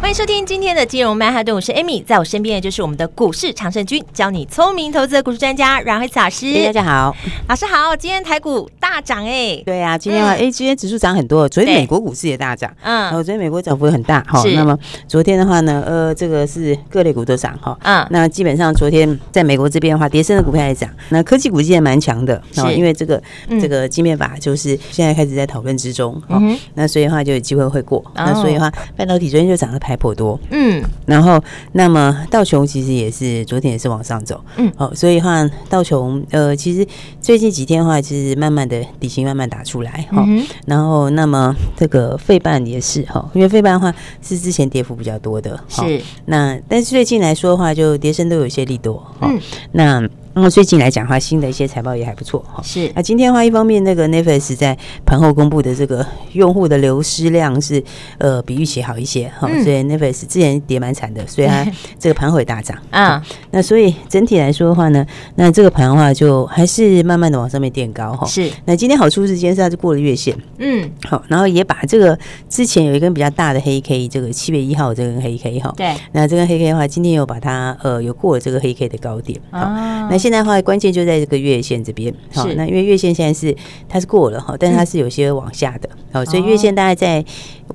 欢迎收听今天的金融曼哈顿，我是 Amy，在我身边的就是我们的股市常胜军，教你聪明投资的股市专家阮慧慈老师。大家好，老师好。今天台股大涨哎，对呀、啊，今天话哎、嗯，今天指数涨很多，昨天美国股市也大涨，嗯，然后昨天美国涨幅很大哈。那么昨天的话呢，呃，这个是各类股都涨哈，嗯，那基本上昨天在美国这边的话，跌升的股票也涨，那科技股今天蛮强的，是。因为这个、嗯、这个晶片法就是现在开始在讨论之中，哈、嗯，那所以的话就有机会会过，哦、那所以的话半导体昨天就涨得还颇多，嗯，然后那么道琼其实也是昨天也是往上走，嗯，好，所以话道琼呃其实最近几天的话，其实慢慢的底薪慢慢打出来哈、嗯，然后那么这个费半也是哈，因为费半的话是之前跌幅比较多的，是，那但是最近来说的话，就跌升都有一些利多，嗯，那。那么最近来讲的话，新的一些财报也还不错哈。是，那今天的话，一方面那个 Netflix 在盘后公布的这个用户的流失量是呃比预期好一些哈、嗯，所以 Netflix 之前跌蛮惨的，所以它这个盘后也大涨啊。那所以整体来说的话呢，那这个盘的话就还是慢慢的往上面垫高哈。是，那今天好处是今天是它是过了月线，嗯，好，然后也把这个之前有一根比较大的黑 K，这个七月一号这根黑 K 哈，对，那这根黑 K 的话，今天又把它呃有过了这个黑 K 的高点啊，那。现在的话，关键就在这个月线这边。好，那因为月线现在是它是过了哈，但是它是有些往下的。好，所以月线大概在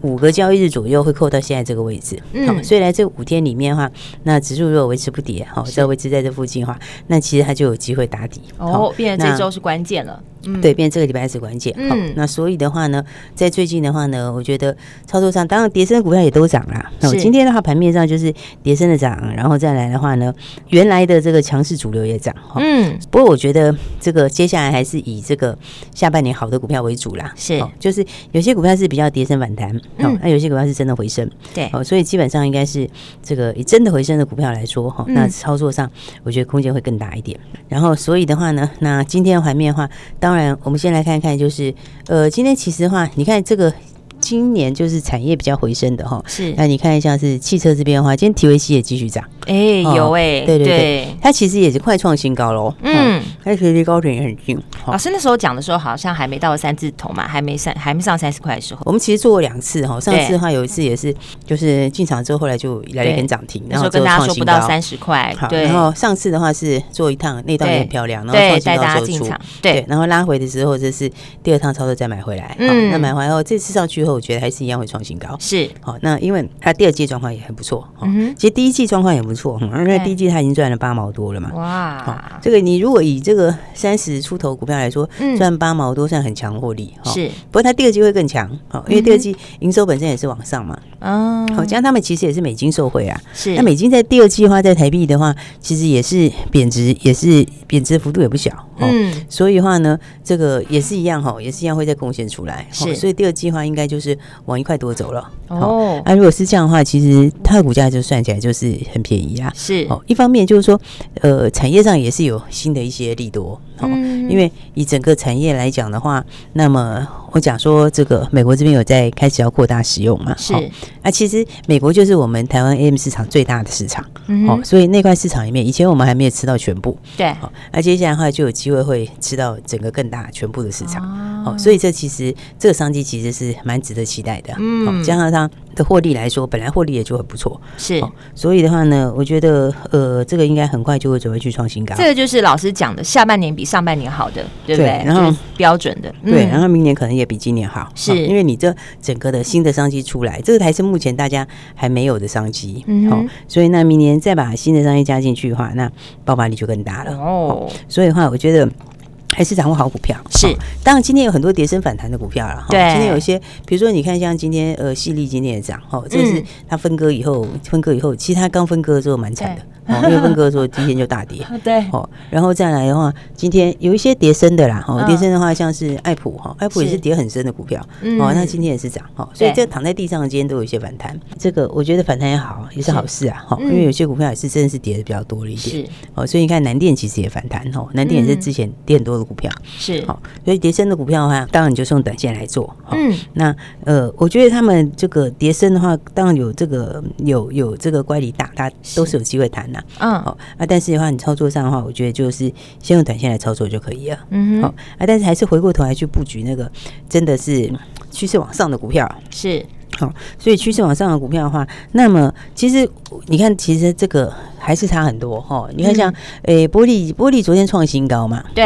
五个交易日左右会扣到现在这个位置。好，所以来这五天里面的话，那指数如果维持不跌，好，只要维持在这附近的话，那其实它就有机会打底。哦，变成这周是关键了。嗯、对，变这个礼拜是关键。好、嗯，那所以的话呢，在最近的话呢，我觉得操作上，当然跌升的股票也都涨了。那我今天的话，盘面上就是跌升的涨，然后再来的话呢，原来的这个强势主流也涨。嗯，不过我觉得这个接下来还是以这个下半年好的股票为主啦。是，就是有些股票是比较跌升反弹，嗯，那有些股票是真的回升。对，哦，所以基本上应该是这个以真的回升的股票来说，哈，那操作上我觉得空间会更大一点。然后，所以的话呢，那今天的盘面的话，当当然，我们先来看看，就是呃，今天其实的话，你看这个。今年就是产业比较回升的哈，是。那你看一下是汽车这边的话，今天 TVC 也继续涨，哎、欸，有哎、欸，对对对，对，它其实也是快创新高喽，嗯，它其实离高点也很近。老师那时候讲的时候，好像还没到三字头嘛，还没上，还没上三十块的时候。我们其实做过两次哈，上次的话有一次也是，就是进场之后，后来就来了一根涨停，然后跟大家说不到三十块，对。然后上次的话是做一趟，那趟也很漂亮，然后带大家进场，对，然后拉回的时候，这是第二趟操作再买回来，嗯，那买回来后这次上去以后，我觉得还是一样会。创新高是好，那因为它第二季状况也很不错，嗯，其实第一季状况也不错，因为第一季它已经赚了八毛多了嘛，哇，好，这个你如果以这个三十出头股票来说，赚八毛多算很强获利，是，不过它第二季会更强，好，因为第二季营收本身也是往上嘛，哦，好，加上他们其实也是美金受惠啊，是，那美金在第二季的话，在台币的话，其实也是贬值，也是贬值幅度也不小，嗯，所以的话呢，这个也是一样哈，也是一样会再贡献出来，是，所以第二季的话应该就是往一块多。多走了哦，那、啊、如果是这样的话，其实它的股价就算起来就是很便宜啊。是哦，一方面就是说，呃，产业上也是有新的一些利多。哦，因为以整个产业来讲的话，那么我讲说这个美国这边有在开始要扩大使用嘛？是。那、啊、其实美国就是我们台湾 AM 市场最大的市场。嗯。哦，所以那块市场里面，以前我们还没有吃到全部。对。好，那接下来的话就有机会会吃到整个更大全部的市场。哦。所以这其实这个商机其实是蛮值得期待的。嗯。加上它的获利来说，本来获利也就很不错。是。所以的话呢，我觉得呃，这个应该很快就会准备去创新高。这个就是老师讲的下半年比。上半年好的，对不对？对然后标准的，对，然后明年可能也比今年好，是、嗯、因为你这整个的新的商机出来，这个才是目前大家还没有的商机，好、嗯哦，所以那明年再把新的商机加进去的话，那爆发力就更大了哦，哦。所以的话，我觉得还是掌握好股票是。当然，今天有很多跌升反弹的股票了，对，今天有一些，比如说你看，像今天呃，矽力今天也涨，哦，这是它分割以后，分割以后，其实它刚分割的时候蛮惨的。哦，因为分割的时候第一天就大跌，对，哦，然后再来的话，今天有一些跌升的啦，哦，跌升的话像是爱普哈，爱普也是跌很深的股票，哦，那今天也是涨，哈，所以这躺在地上的今天都有一些反弹，这个我觉得反弹也好，也是好事啊，哈，因为有些股票也是真的是跌的比较多了一点，哦，所以你看南电其实也反弹，哈，南电也是之前跌很多的股票，是，好，所以跌升的股票的话，当然你就是用短线来做，嗯，那呃，我觉得他们这个跌升的话，当然有这个有有这个乖离大，它都是有机会谈的，嗯，好啊，但是的话，你操作上的话，我觉得就是先用短线来操作就可以了，嗯，好啊，但是还是回过头来去布局那个真的是趋势往上的股票，是。好，所以趋势往上的股票的话，那么其实你看，其实这个还是差很多哈。你看像诶，玻璃玻璃昨天创新高嘛，对。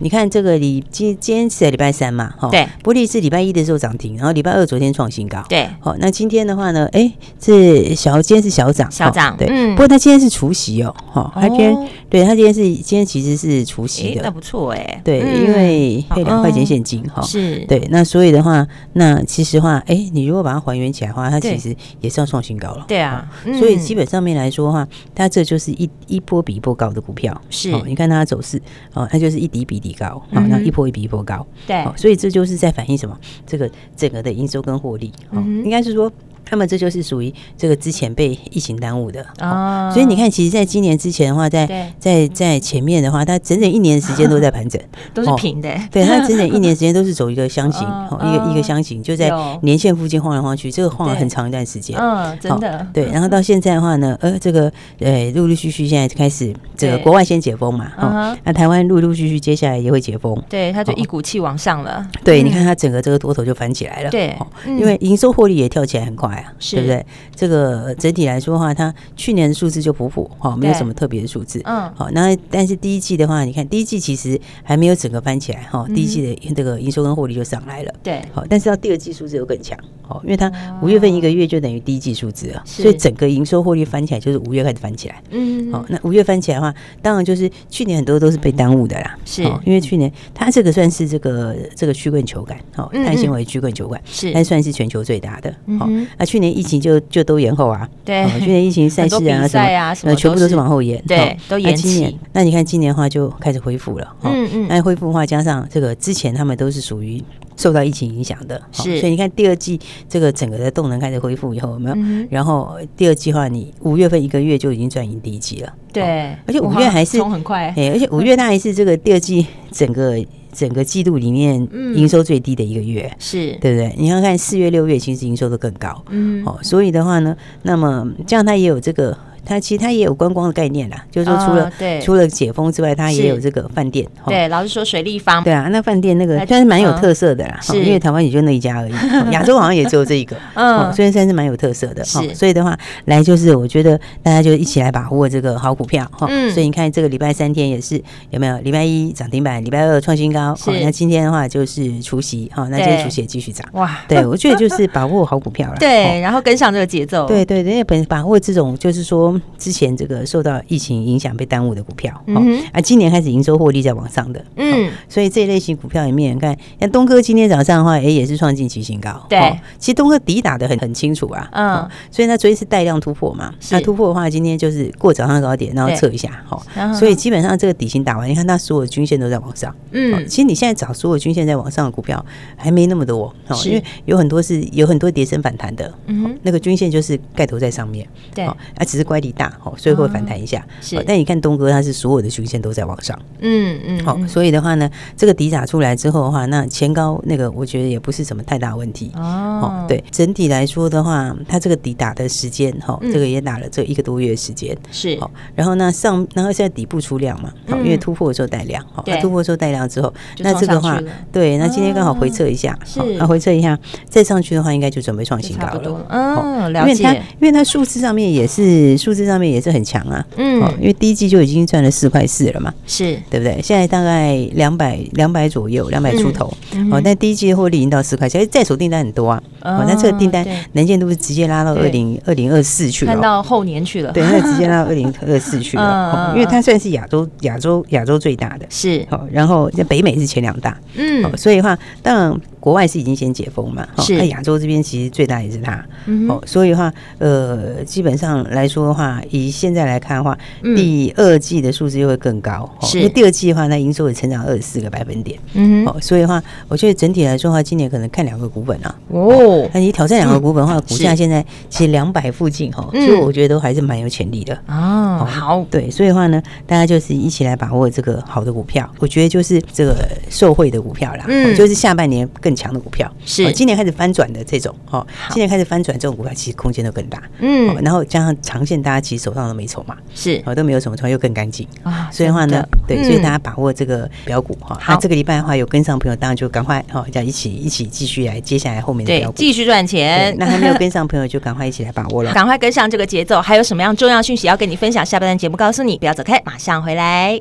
你看这个礼今今天是在礼拜三嘛，哈，对。玻璃是礼拜一的时候涨停，然后礼拜二昨天创新高，对。好，那今天的话呢，哎，是小今天是小涨，小涨，对。嗯不过它今天是除夕哦，哈，它今天对它今天是今天其实是除夕的，那不错哎，对，因为配两块钱现金哈，是对。那所以的话，那其实话，哎，你如果把它还原起来的话，它其实也是要创新高了。对啊，所以基本上面来说的话，它这就是一一波比一波高的股票。是，你看它的走势，哦，它就是一底比底高，好，那一波一比一波高。对，所以这就是在反映什么？这个整个的营收跟获利，哦，应该是说。那么这就是属于这个之前被疫情耽误的哦，所以你看，其实在今年之前的话，在在在前面的话，它整整一年时间都在盘整，都是平的。对，它整整一年时间都是走一个箱型，一个一个箱型，就在年线附近晃来晃去，这个晃了很长一段时间。嗯，真的。对，然后到现在的话呢，呃，这个呃，陆陆续续现在开始，这个国外先解封嘛，哦，那台湾陆陆续续接下来也会解封，对，它就一股气往上了。对，你看它整个这个多头就翻起来了，对，因为营收获利也跳起来很快。对不对？这个整体来说的话，它去年的数字就普普哈，没有什么特别的数字。嗯，好，那但是第一季的话，你看第一季其实还没有整个翻起来哈，第一季的这个营收跟获利就上来了。对，好，但是到第二季数字又更强，好，因为它五月份一个月就等于第一季数字了，所以整个营收获利翻起来就是五月开始翻起来。嗯，好，那五月翻起来的话，当然就是去年很多都是被耽误的啦。是，因为去年它这个算是这个这个曲棍球杆，哦，碳纤维曲棍球杆是，但算是全球最大的。好，那去年疫情就就都延后啊，对，去年疫情赛事啊什么，全部都是往后延，对，都延期。那你看今年的话就开始恢复了，嗯嗯，那恢复的话加上这个之前他们都是属于受到疫情影响的，是，所以你看第二季这个整个的动能开始恢复以后，有没有？然后第二季的话，你五月份一个月就已经赚赢第一季了，对，而且五月还是很快，哎，而且五月它还是这个第二季整个。整个季度里面营收最低的一个月，是对不对？你要看四月、六月，其实营收都更高，嗯，哦，所以的话呢，那么这样它也有这个。它其实它也有观光的概念啦，就是说除了除了解封之外，它也有这个饭店。对，老是说水立方。对啊，那饭店那个算是蛮有特色的啦，因为台湾也就那一家而已，亚洲好像也只有这一个。嗯，所以算是蛮有特色的。是，所以的话，来就是我觉得大家就一起来把握这个好股票哈。嗯。所以你看这个礼拜三天也是有没有？礼拜一涨停板，礼拜二创新高。是。那今天的话就是除夕哈，那今天除夕也继续涨。哇。对，我觉得就是把握好股票了。对，然后跟上这个节奏。对对对，因为本把握这种就是说之前这个。受到疫情影响被耽误的股票，哦，啊，今年开始营收获利在往上的，嗯，所以这一类型股票里面，你看像东哥今天早上的话，哎，也是创近期新高，对，其实东哥底打的很很清楚啊，嗯，所以他昨天是带量突破嘛，那突破的话，今天就是过早上高点，然后测一下，好，所以基本上这个底型打完，你看它所有均线都在往上，嗯，其实你现在找所有均线在往上的股票还没那么多，哦，因为有很多是有很多跌升反弹的，嗯，那个均线就是盖头在上面，对，啊，只是乖离大，哦，所以会。反弹一下，是。但你看东哥，它是所有的均线都在往上，嗯嗯。好，所以的话呢，这个底打出来之后的话，那前高那个，我觉得也不是什么太大问题。哦，对，整体来说的话，它这个底打的时间，哈，这个也打了这一个多月时间，是。好，然后呢上，然后现在底部出量嘛，好，因为突破的时候带量，好，突破的时候带量之后，那这个话，对，那今天刚好回撤一下，是，那回撤一下，再上去的话，应该就准备创新高了。嗯，了解。因为它，因为它数字上面也是，数字上面也是很强。啊，嗯，因为第一季就已经赚了四块四了嘛，是。对不对？现在大概两百两百左右，两百出头，哦，但第一季的获利已经到四块钱，在手订单很多啊，哦，那这个订单能见度是直接拉到二零二零二四去了，看到后年去了，对，那直接拉到 二零二四去了，因为它算是亚洲亚洲亚洲最大的，是，好，然后在北美是前两大，嗯，所以的话，当然。国外是已经先解封嘛？是。那亚洲这边其实最大也是它，哦，所以的话，呃，基本上来说的话，以现在来看的话，第二季的数字又会更高，是。因为第二季的话，那营收也成长二十四个百分点，嗯，哦，所以的话，我觉得整体来说的话，今年可能看两个股本啊，哦，那你挑战两个股本的话，股价现在其实两百附近哈，所以我觉得都还是蛮有潜力的哦。好，对，所以的话呢，大家就是一起来把握这个好的股票，我觉得就是这个受惠的股票啦，嗯，就是下半年更。强的股票是今年开始翻转的这种哦，今年开始翻转这种股票，其实空间都更大。嗯，然后加上长线，大家其实手上都没筹码，是哦，都没有什么筹，又更干净啊。所以的话呢，对，所以大家把握这个标股哈。好，这个礼拜的话有跟上朋友，当然就赶快哈，要一起一起继续来接下来后面的标股，继续赚钱。那还没有跟上朋友，就赶快一起来把握了，赶快跟上这个节奏。还有什么样重要讯息要跟你分享？下半段节目告诉你，不要走开，马上回来。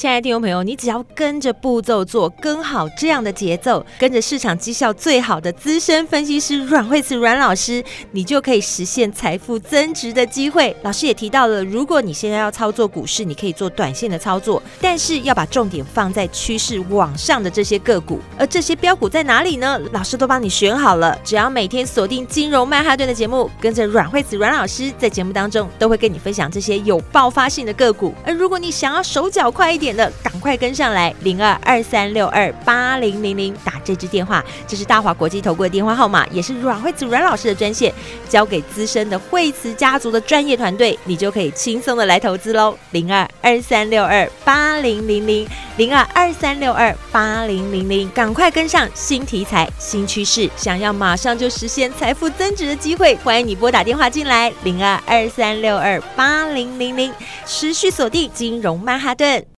亲爱的听众朋友，你只要跟着步骤做，跟好这样的节奏，跟着市场绩效最好的资深分析师阮慧慈阮老师，你就可以实现财富增值的机会。老师也提到了，如果你现在要操作股市，你可以做短线的操作，但是要把重点放在趋势往上的这些个股。而这些标股在哪里呢？老师都帮你选好了，只要每天锁定金融曼哈顿的节目，跟着阮慧慈阮老师在节目当中都会跟你分享这些有爆发性的个股。而如果你想要手脚快一点，的赶快跟上来，零二二三六二八零零零打这支电话，这是大华国际投顾的电话号码，也是阮惠子阮老师的专线，交给资深的惠慈家族的专业团队，你就可以轻松的来投资喽。零二二三六二八零零零零二二三六二八零零零，赶快跟上新题材、新趋势，想要马上就实现财富增值的机会，欢迎你拨打电话进来，零二二三六二八零零零，持续锁定金融曼哈顿。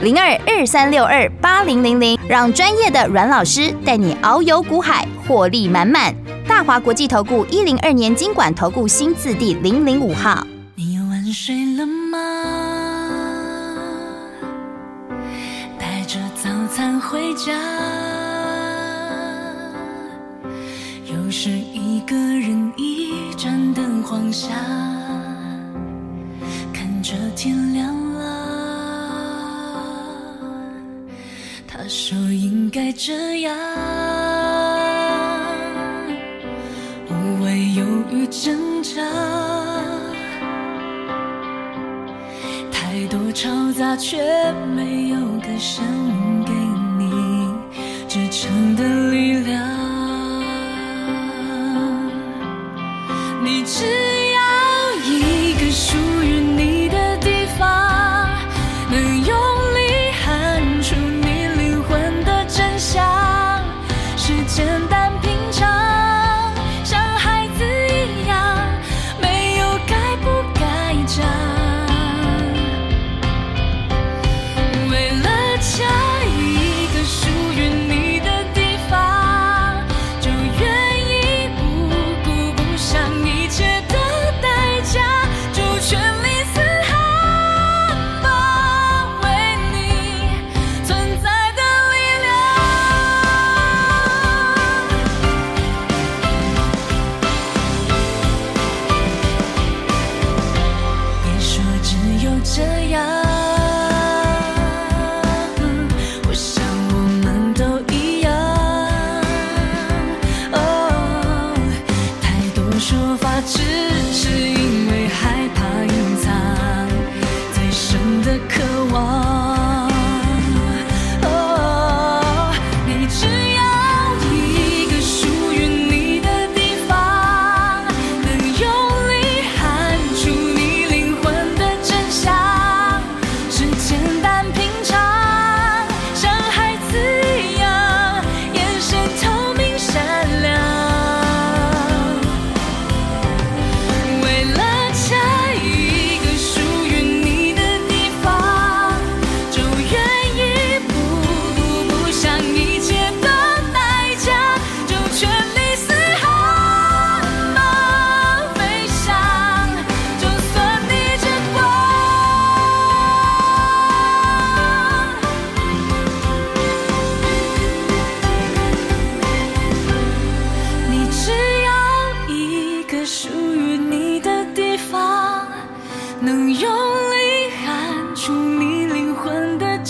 零二二三六二八零零零，让专业的阮老师带你遨游股海，获利满满。大华国际投顾一零二年金管投顾新字第零零五号。你晚睡了吗？带着早餐回家，又是一个人一盏灯晃下，看着天亮这样，无谓犹豫挣扎，太多嘈杂却。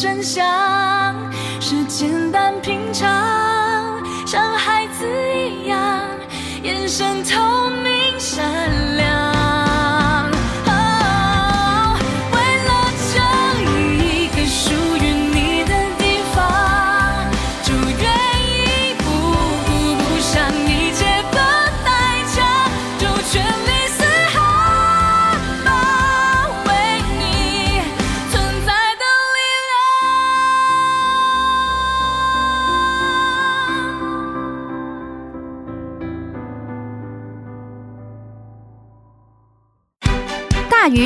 真相是简单平常，像孩子一样眼神透。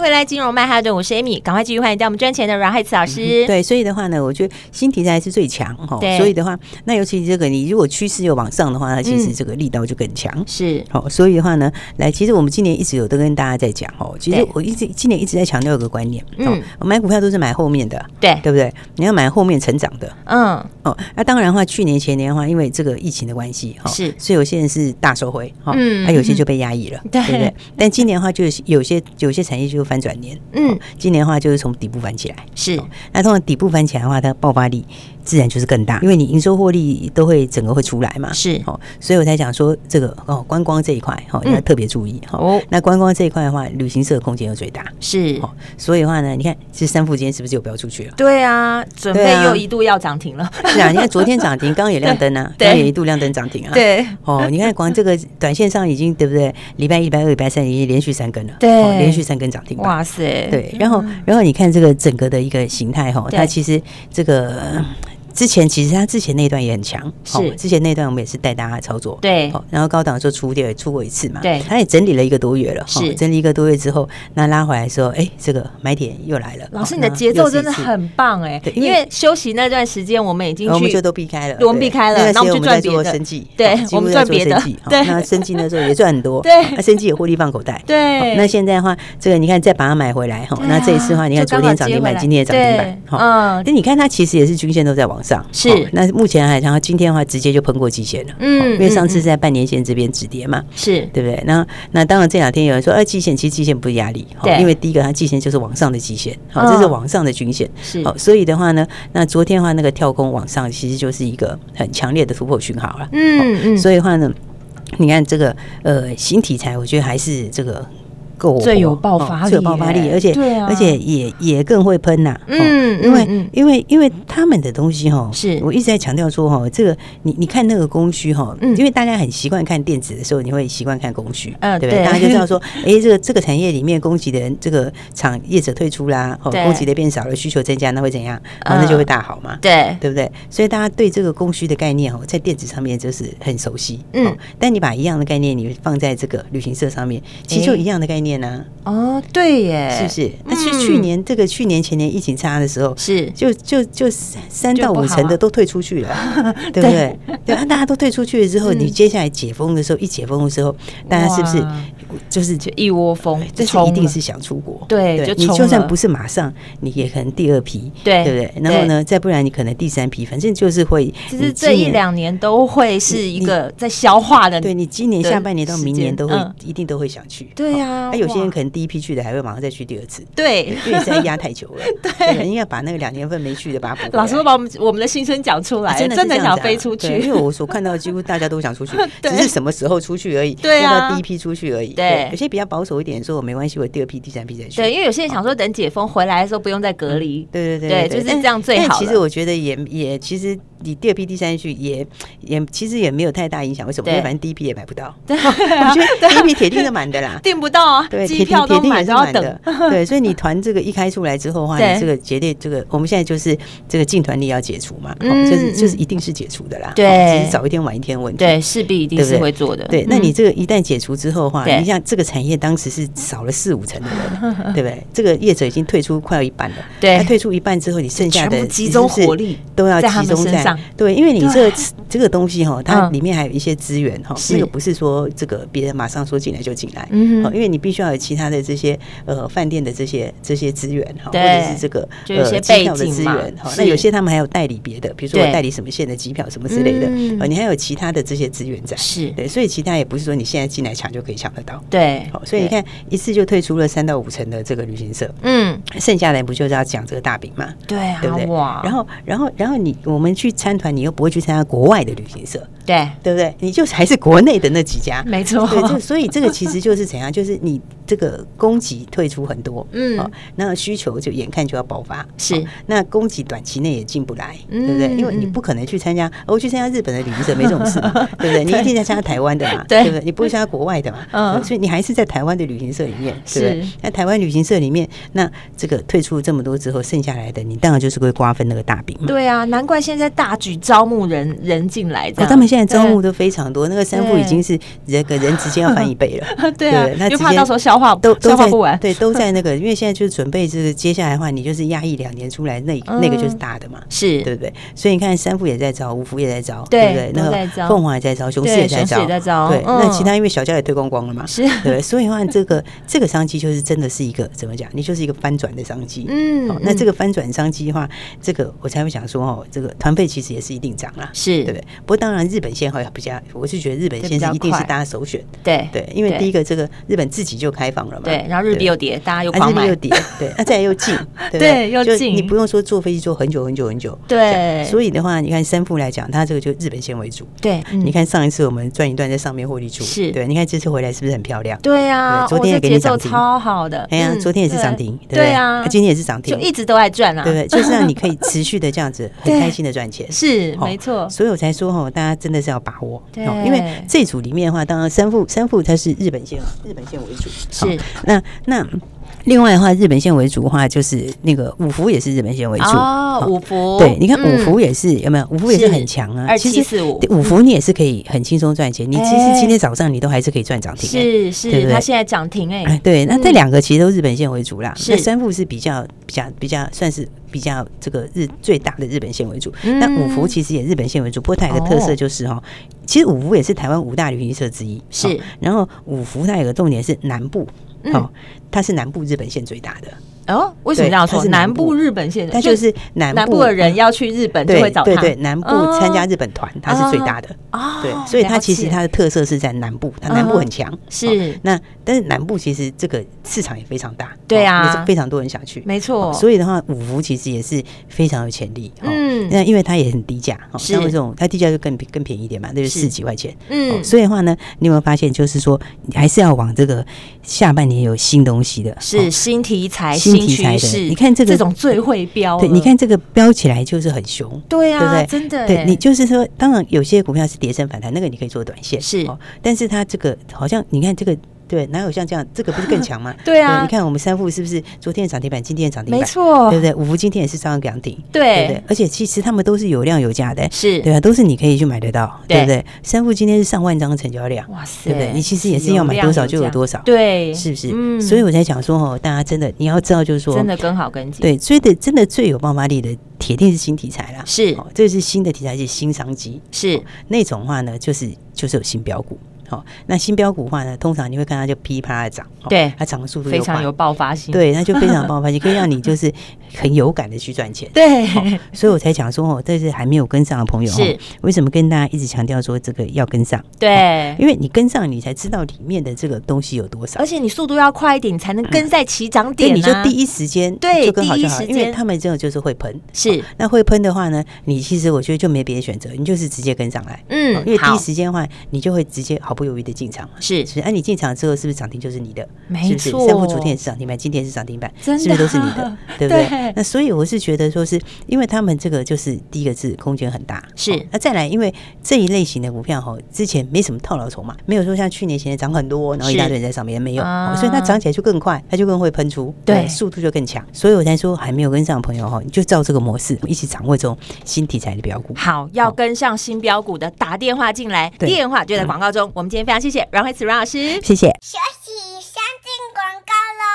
迎回来，金融曼哈顿，我是 Amy，赶快继续欢迎到我们专前的阮慧慈老师。嗯。对，所以的话呢，我觉得新题材是最强哈。对，所以的话，那尤其这个你如果趋势又往上的话，那其实这个力道就更强。是，好，所以的话呢，来，其实我们今年一直有都跟大家在讲哦，其实我一直今年一直在强调一个观念，嗯，我买股票都是买后面的，对，对不对？你要买后面成长的，嗯，哦，那当然的话，去年前年的话，因为这个疫情的关系哈，是，所以有些人是大收回，哈，嗯，那有些就被压抑了，对不对？但今年的话，就是有些有些产业就翻转年。嗯，今年的话就是从底部翻起来，是。那通常底部翻起来的话，它爆发力。自然就是更大，因为你营收获利都会整个会出来嘛，是哦，所以我才讲说这个哦，观光这一块哦，要特别注意哈。哦，那观光这一块的话，旅行社的空间又最大，是哦，所以的话呢，你看这三富今天是不是又飙出去了？对啊，准备又一度要涨停了。是啊，你看昨天涨停，刚刚也亮灯啊，刚刚也一度亮灯涨停啊。对哦，你看光这个短线上已经对不对？礼拜一、礼拜二、礼拜三已经连续三根了，对，连续三根涨停。哇塞，对，然后然后你看这个整个的一个形态哈，它其实这个。之前其实他之前那段也很强，是。之前那段我们也是带大家操作，对，然后高档的时候出跌出过一次嘛，对，他也整理了一个多月了，是。整理一个多月之后，那拉回来说，哎，这个买点又来了。老师，你的节奏真的很棒哎，因为休息那段时间我们已经去，我们就都避开了，我们避开了，那我们就赚别的。生计，对，我们赚别的，对，那生计那时候也赚很多，对，那生计也获利放口袋，对，那现在的话，这个你看再把它买回来哈，那这一次的话，你看昨天涨停板，今天也涨停板，嗯，那你看它其实也是均线都在往上，是，那目前还然后，今天的话直接就喷过季线了，嗯，因为上次是在半年线这边止跌嘛，是。对不对？那那当然这两天有人说，哎，季线其实季线不是压力，对，因为第一个它季线就是往上的季线，好，这是往上的均线，是，好，所以的话呢，那昨天的话那个跳空往上，其实就是一个很强烈的突破讯号了，嗯嗯，所以的话呢，你看这个呃新题材，我觉得还是这个。最有爆发力，最有爆发力，而且而且也也更会喷呐。嗯，因为因为因为他们的东西哈，是我一直在强调说哈，这个你你看那个供需哈，因为大家很习惯看电子的时候，你会习惯看供需，嗯，对不对？大家就知道 说，哎，这个这个产业里面供给的人，这个厂业者退出啦，哦，供给的变少了，需求增加，那会怎样？那就会大好嘛，对，对不对？所以大家对这个供需的概念哦，在电子上面就是很熟悉，嗯。但你把一样的概念你放在这个旅行社上面，其实就一样的概念。呢？哦，对耶，是不是？那是去年这个去年前年疫情差的时候，是。就就就三到五成的都退出去了，对不对？对。啊，大家都退出去了之后，你接下来解封的时候，一解封的时候，大家是不是就是就一窝蜂？这是一定是想出国，对，你就算不是马上，你也可能第二批，对对不对？然后呢，再不然你可能第三批，反正就是会，其实这一两年都会是一个在消化的。对，你今年下半年到明年都会一定都会想去，对呀。有些人可能第一批去的，还会马上再去第二次。对，因为实在压太久了。对，应该把那个两年份没去的把它补。老师都把我们我们的心声讲出来，真的真的想飞出去。因为我所看到几乎大家都想出去，只是什么时候出去而已。对啊，第一批出去而已。对，有些比较保守一点，说我没关系，我第二批、第三批再去。对，因为有些人想说等解封回来的时候不用再隔离。对对对，对，就是这样最好。其实我觉得也也其实。你第二批、第三批也 也其实也没有太大影响。为什么？因为反正第一批也买不到。对，我觉得第一批铁定是满的啦，订不到啊。对，机票都满，是满的。对，所以你团这个一开出来之后的话，你这个绝对这个我们现在就是这个进团力要解除嘛，就是就是一定是解除的啦。对，只是早一天晚一天问题。对，势必一定是会做的。对，那你这个一旦解除之后的话，你像这个产业当时是少了四五成的人，对不对？这个业者已经退出快要一半了。对，他退出一半之后，你剩下的集中火力都要集中在对，因为你这个 这个东西哈，它里面还有一些资源哈，那个不是说这个别人马上说进来就进来，嗯，因为你必须要有其他的这些呃饭店的这些这些资源哈，或者是这个呃机票的资源哈，那有些他们还有代理别的，比如说代理什么线的机票什么之类的，呃，你还有其他的这些资源在，是。对，所以其他也不是说你现在进来抢就可以抢得到，对，好，所以你看一次就退出了三到五成的这个旅行社，嗯，剩下来不就是要讲这个大饼嘛，对啊，对不对？哇，然后然后然后你我们去参团，你又不会去参加国外的旅行社，对，对不对？你就还是国内的那几家，没错，对，这所以这个其实就是怎样，就是你这个供给退出很多，嗯，那需求就眼看就要爆发，是，那供给短期内也进不来，对不对？因为你不可能去参加，我去参加日本的旅行社没这种事，对不对？你一定在参加台湾的嘛，对。不对？你不会参加国外的嘛，嗯，所以你还是在台湾的旅行社里面，对不对？那台湾旅行社里面，那这个退出这么多之后，剩下来的你当然就是会瓜分那个大饼嘛，对啊，难怪现在大举招募人人进来，他们现在招募都非常多，那个三副已经是人个人直接要翻一倍了，对啊，那怕到时候消化都消化不完，对，都在那个，因为现在就是准备就是接下来的话，你就是压抑两年出来，那那个就是大的嘛，是对不对？所以你看三副也在招，五福也在招，对不对？那个凤凰也在招，雄狮也在招，对，那其他因为小家也推光光了嘛，是对，所以的话这个这个商机就是真的是一个怎么讲？你就是一个翻转的商机，嗯，那这个翻转商机的话，这个我才会想说哦，这个团费其实也是一定涨啦，是对不对？不过当然日本线好像比较，我是觉得日本线是一定是大家首选，对对，因为第一个这个日本自己就开放了嘛，对，然后日币又跌，大家又狂买，又跌，对，那 再来又近，对，又近，你不用说坐飞机坐很久很久很久，对，所以的话，你看三富来讲，它这个就日本线为主，对，你看上一次我们赚一段在上面获利出，是。对，你看这次回来是不是很漂亮？对呀，昨天也给你涨停，超好的，哎呀，昨天也是涨停，对啊，今天也是涨停，就一直都在赚啊，对不对？就是让你可以 持续的这样子很开心的赚钱，是没错，所以我才说哈，大家真的是要把握，对，因为这组里面的话，当然三富三富它是日本线，日本线为主，是那那。另外的话，日本线为主的话，就是那个五福也是日本线为主哦。五福对，你看五福也是有没有？五福也是很强啊。二七四五五福你也是可以很轻松赚钱。你其实今天早上你都还是可以赚涨停。是是？它现在涨停哎。对，那这两个其实都日本线为主啦。那三富是比较比较比较算是比较这个日最大的日本线为主。那五福其实也日本线为主，不过它有个特色就是哈，其实五福也是台湾五大旅行社之一。是，然后五福它有个重点是南部。哦，它是南部日本县最大的。哦。为什么这样说？南部日本线，它就是南部的人要去日本就会找他。对对，南部参加日本团，它是最大的哦。对，所以它其实它的特色是在南部，它南部很强。是那，但是南部其实这个市场也非常大，对啊，也是非常多人想去。没错，所以的话，五福其实也是非常有潜力。嗯，那因为它也很低价，像这种它低价就更更便宜一点嘛，那就四几块钱。嗯，所以的话呢，你有没有发现，就是说你还是要往这个下半。年有新东西的，是新题材、新题材的。你看这个这种最会标，对，你看这个标起来就是很凶，对啊，对不对？真的，对你就是说，当然有些股票是跌升反弹，那个你可以做短线，是，但是它这个好像你看这个。对，哪有像这样？这个不是更强吗？对啊，你看我们三富是不是昨天涨停板，今天涨停板？没错，对不对？五福今天也是照样涨停，对不对？而且其实他们都是有量有价的，是对啊，都是你可以去买得到，对不对？三富今天是上万张成交量，哇塞，对不对？你其实也是要买多少就有多少，对，是不是？嗯，所以我才讲说哦，大家真的你要知道，就是说真的跟好跟紧，对，追的真的最有爆发力的，铁定是新题材啦，是，这是新的题材，是新商机，是那种话呢，就是就是有新标股。好，那新标股的话呢，通常你会看它就噼啪的涨，对，它涨的速度非常有爆发性，对，那就非常爆发性，可以让你就是很有感的去赚钱，对，所以我才讲说哦，这是还没有跟上的朋友，是为什么跟大家一直强调说这个要跟上？对，因为你跟上，你才知道里面的这个东西有多少，而且你速度要快一点，你才能跟在起涨点，你就第一时间对，就跟好就好，因为他们这种就是会喷，是那会喷的话呢，你其实我觉得就没别的选择，你就是直接跟上来，嗯，因为第一时间的话，你就会直接好。不犹豫的进场嘛。是是，哎，你进场之后是不是涨停就是你的？没错，是不是？三副昨天也是涨停板，今天是涨停板，是不是都是你的？对不对？那所以我是觉得说，是因为他们这个就是第一个字空间很大，是。那再来，因为这一类型的股票哈，之前没什么套牢筹码，没有说像去年前涨很多，然后一大堆人在上面没有，所以它涨起来就更快，它就更会喷出，对，速度就更强。所以我才说还没有跟上的朋友哈，你就照这个模式一起掌握这种新题材的标股。好，要跟上新标股的，打电话进来，电话就在广告中。我们今天非常谢谢阮慧慈阮老师，谢谢。休息上进广告喽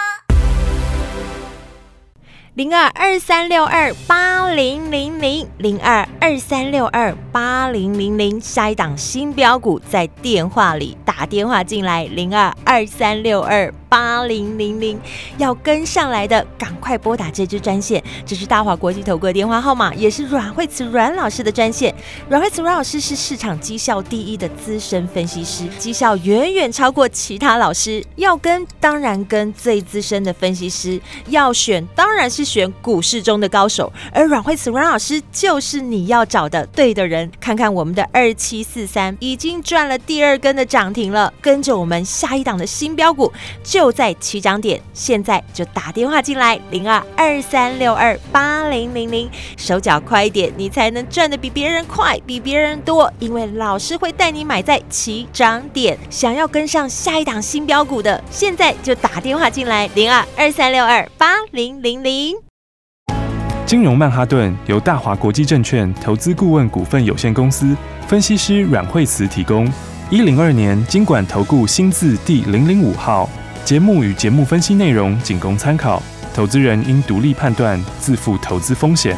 零二二三六二八零零零零二二三六二八零零零，下一档新标股在电话里打电话进来，零二二三六二八零零零，要跟上来的赶快拨打这支专线，这是大华国际投顾的电话号码，也是阮慧慈阮老师的专线。阮慧慈阮老师是市场绩效第一的资深分析师，绩效远远超过其他老师。要跟当然跟最资深的分析师，要选当然是。选股市中的高手，而阮慧慈阮老师就是你要找的对的人。看看我们的二七四三已经赚了第二根的涨停了，跟着我们下一档的新标股就 在起涨点，现在就打电话进来零二二三六二八零零零，手脚快一点，你才能赚的比别人快，比别人多，因为老师会带你买在起涨点。想要跟上下一档新标股的，现在就打电话进来零二二三六二八零零零。金融曼哈顿由大华国际证券投资顾问股份有限公司分析师阮蕙慈提供。一零二年金管投顾新字第零零五号。节目与节目分析内容仅供参考，投资人应独立判断，自负投资风险。